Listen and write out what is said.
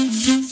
Música